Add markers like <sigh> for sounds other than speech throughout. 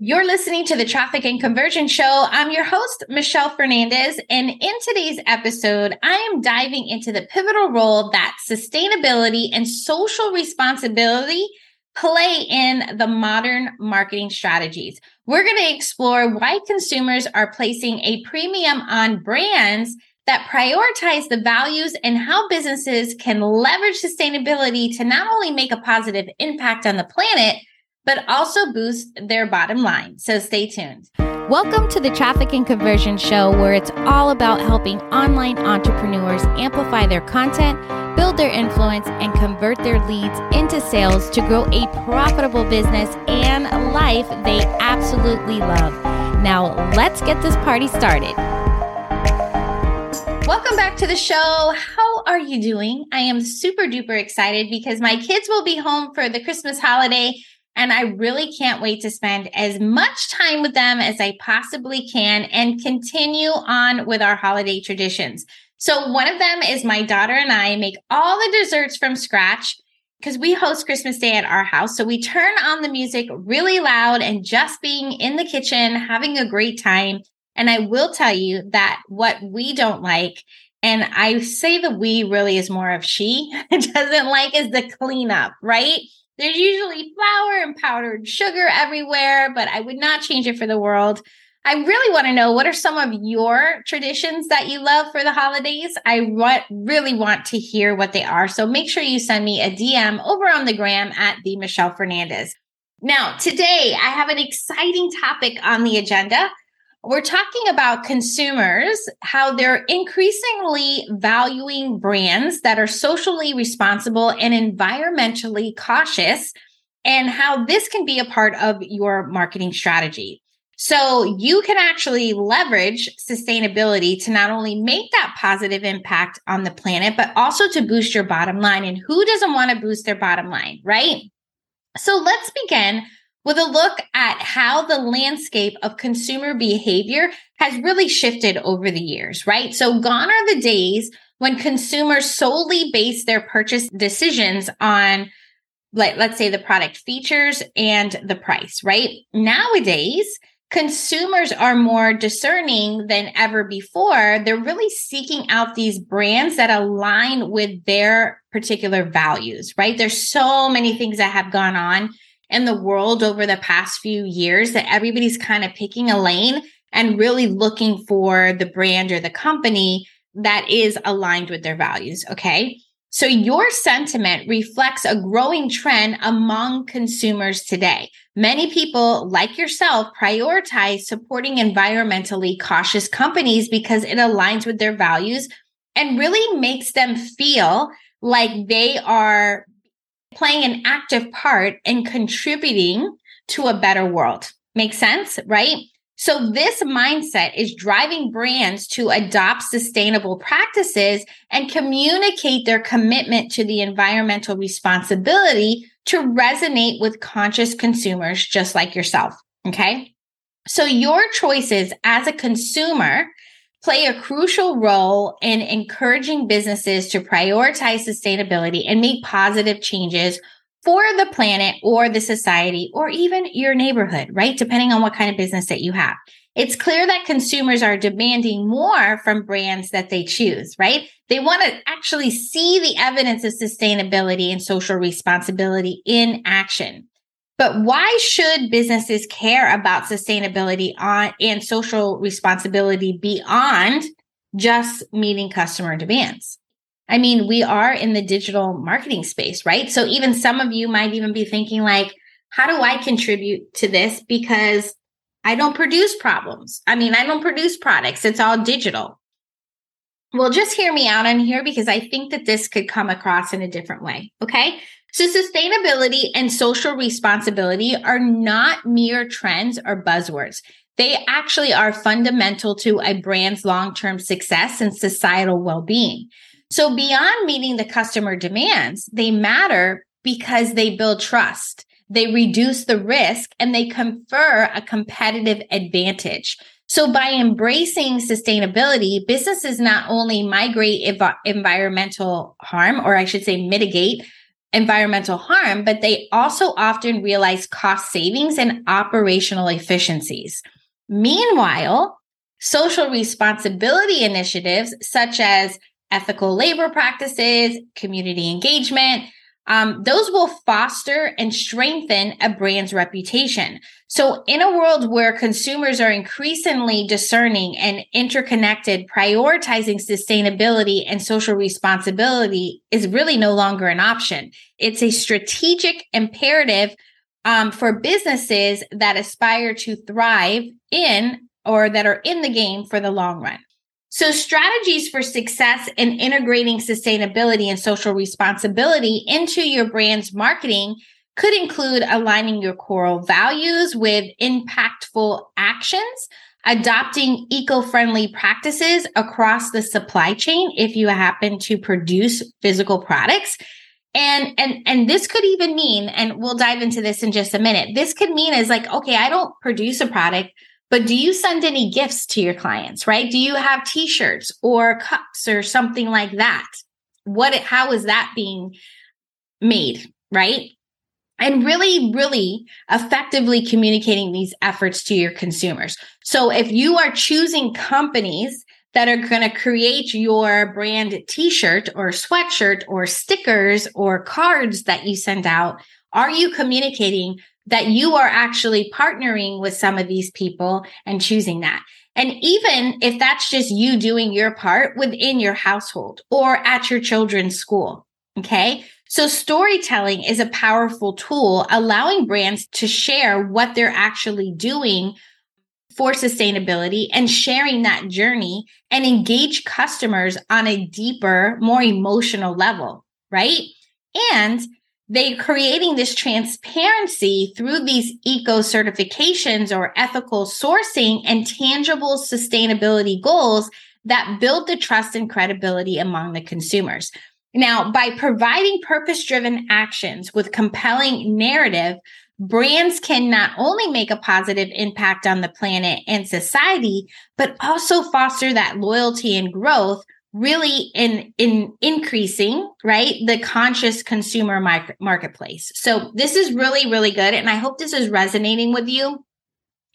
You're listening to the Traffic and Conversion Show. I'm your host, Michelle Fernandez. And in today's episode, I am diving into the pivotal role that sustainability and social responsibility play in the modern marketing strategies. We're going to explore why consumers are placing a premium on brands that prioritize the values and how businesses can leverage sustainability to not only make a positive impact on the planet, but also boost their bottom line. So stay tuned. Welcome to the Traffic and Conversion Show, where it's all about helping online entrepreneurs amplify their content, build their influence, and convert their leads into sales to grow a profitable business and life they absolutely love. Now, let's get this party started. Welcome back to the show. How are you doing? I am super duper excited because my kids will be home for the Christmas holiday and I really can't wait to spend as much time with them as I possibly can and continue on with our holiday traditions. So, one of them is my daughter and I make all the desserts from scratch because we host Christmas Day at our house. So, we turn on the music really loud and just being in the kitchen, having a great time. And I will tell you that what we don't like and I say the we really is more of she <laughs> doesn't like is the cleanup, right? There's usually powdered sugar everywhere, but I would not change it for the world. I really want to know what are some of your traditions that you love for the holidays? I want, really want to hear what they are. So make sure you send me a DM over on the gram at the Michelle Fernandez. Now, today I have an exciting topic on the agenda. We're talking about consumers, how they're increasingly valuing brands that are socially responsible and environmentally cautious, and how this can be a part of your marketing strategy. So you can actually leverage sustainability to not only make that positive impact on the planet, but also to boost your bottom line. And who doesn't want to boost their bottom line, right? So let's begin with a look at how the landscape of consumer behavior has really shifted over the years, right? So gone are the days when consumers solely base their purchase decisions on like let's say the product features and the price, right? Nowadays, consumers are more discerning than ever before. They're really seeking out these brands that align with their particular values, right? There's so many things that have gone on in the world over the past few years that everybody's kind of picking a lane and really looking for the brand or the company that is aligned with their values. Okay. So your sentiment reflects a growing trend among consumers today. Many people, like yourself, prioritize supporting environmentally cautious companies because it aligns with their values and really makes them feel like they are playing an active part in contributing to a better world. Make sense, right? So this mindset is driving brands to adopt sustainable practices and communicate their commitment to the environmental responsibility to resonate with conscious consumers just like yourself. Okay. So your choices as a consumer play a crucial role in encouraging businesses to prioritize sustainability and make positive changes for the planet or the society or even your neighborhood, right? Depending on what kind of business that you have. It's clear that consumers are demanding more from brands that they choose, right? They want to actually see the evidence of sustainability and social responsibility in action. But why should businesses care about sustainability on and social responsibility beyond just meeting customer demands? I mean, we are in the digital marketing space, right? So even some of you might even be thinking like, how do I contribute to this? Because I don't produce problems. I mean, I don't produce products. It's all digital. Well, just hear me out on here because I think that this could come across in a different way. Okay. So, sustainability and social responsibility are not mere trends or buzzwords. They actually are fundamental to a brand's long term success and societal well being. So, beyond meeting the customer demands, they matter because they build trust, they reduce the risk, and they confer a competitive advantage. So, by embracing sustainability, businesses not only migrate ev- environmental harm, or I should say, mitigate environmental harm, but they also often realize cost savings and operational efficiencies. Meanwhile, social responsibility initiatives such as ethical labor practices, community engagement, um, those will foster and strengthen a brand's reputation. So, in a world where consumers are increasingly discerning and interconnected, prioritizing sustainability and social responsibility is really no longer an option. It's a strategic imperative um, for businesses that aspire to thrive in or that are in the game for the long run. So, strategies for success in integrating sustainability and social responsibility into your brand's marketing could include aligning your core values with impactful actions, adopting eco friendly practices across the supply chain if you happen to produce physical products. And, and, and this could even mean, and we'll dive into this in just a minute. This could mean is like, okay, I don't produce a product, but do you send any gifts to your clients, right? Do you have t-shirts or cups or something like that? What how is that being made, right? And really, really effectively communicating these efforts to your consumers. So if you are choosing companies that are going to create your brand t-shirt or sweatshirt or stickers or cards that you send out, are you communicating that you are actually partnering with some of these people and choosing that. And even if that's just you doing your part within your household or at your children's school. Okay. So storytelling is a powerful tool allowing brands to share what they're actually doing for sustainability and sharing that journey and engage customers on a deeper, more emotional level, right? And they're creating this transparency through these eco certifications or ethical sourcing and tangible sustainability goals that build the trust and credibility among the consumers. Now, by providing purpose driven actions with compelling narrative, brands can not only make a positive impact on the planet and society, but also foster that loyalty and growth really in in increasing right the conscious consumer market, marketplace. So this is really really good and i hope this is resonating with you.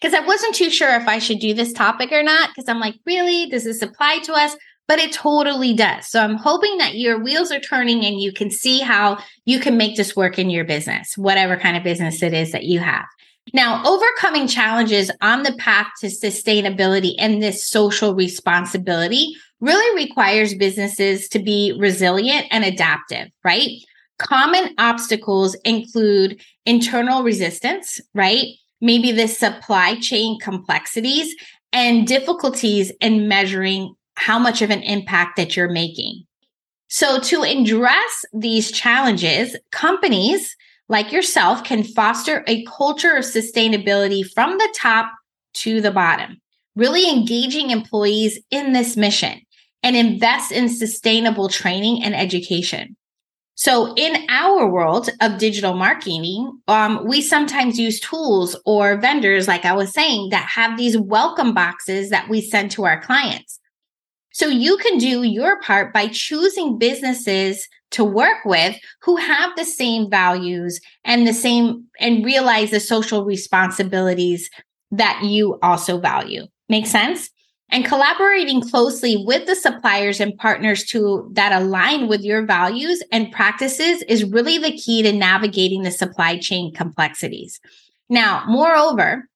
Because i wasn't too sure if i should do this topic or not because i'm like really? Does this apply to us? But it totally does. So i'm hoping that your wheels are turning and you can see how you can make this work in your business whatever kind of business it is that you have. Now, overcoming challenges on the path to sustainability and this social responsibility really requires businesses to be resilient and adaptive, right? Common obstacles include internal resistance, right? Maybe the supply chain complexities and difficulties in measuring how much of an impact that you're making. So, to address these challenges, companies like yourself can foster a culture of sustainability from the top to the bottom, really engaging employees in this mission and invest in sustainable training and education. So, in our world of digital marketing, um, we sometimes use tools or vendors, like I was saying, that have these welcome boxes that we send to our clients. So, you can do your part by choosing businesses to work with who have the same values and the same and realize the social responsibilities that you also value. Make sense? And collaborating closely with the suppliers and partners to that align with your values and practices is really the key to navigating the supply chain complexities. Now, moreover,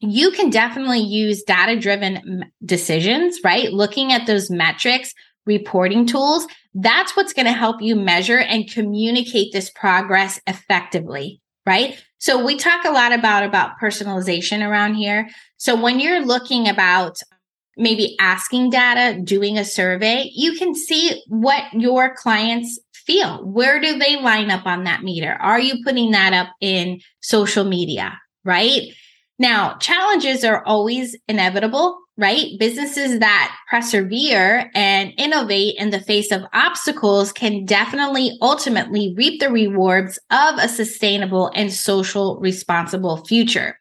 you can definitely use data driven decisions, right? Looking at those metrics, reporting tools. That's what's going to help you measure and communicate this progress effectively, right? So we talk a lot about about personalization around here. So when you're looking about maybe asking data, doing a survey, you can see what your clients feel. Where do they line up on that meter? Are you putting that up in social media, right? Now, challenges are always inevitable, right? Businesses that persevere and innovate in the face of obstacles can definitely ultimately reap the rewards of a sustainable and social responsible future.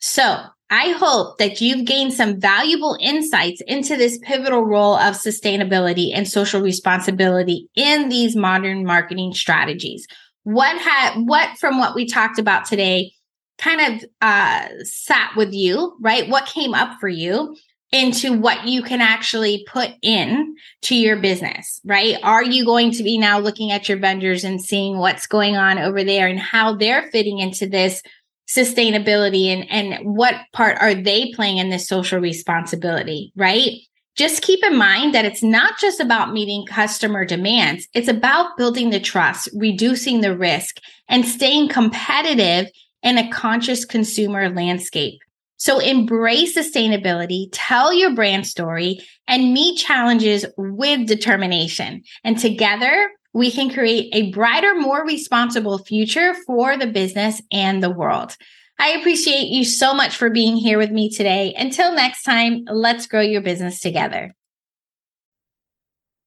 So, I hope that you've gained some valuable insights into this pivotal role of sustainability and social responsibility in these modern marketing strategies. What had what from what we talked about today kind of uh, sat with you, right? What came up for you? into what you can actually put in to your business, right? Are you going to be now looking at your vendors and seeing what's going on over there and how they're fitting into this sustainability and, and what part are they playing in this social responsibility, right? Just keep in mind that it's not just about meeting customer demands. It's about building the trust, reducing the risk and staying competitive in a conscious consumer landscape. So embrace sustainability, tell your brand story, and meet challenges with determination. And together, we can create a brighter, more responsible future for the business and the world. I appreciate you so much for being here with me today. Until next time, let's grow your business together.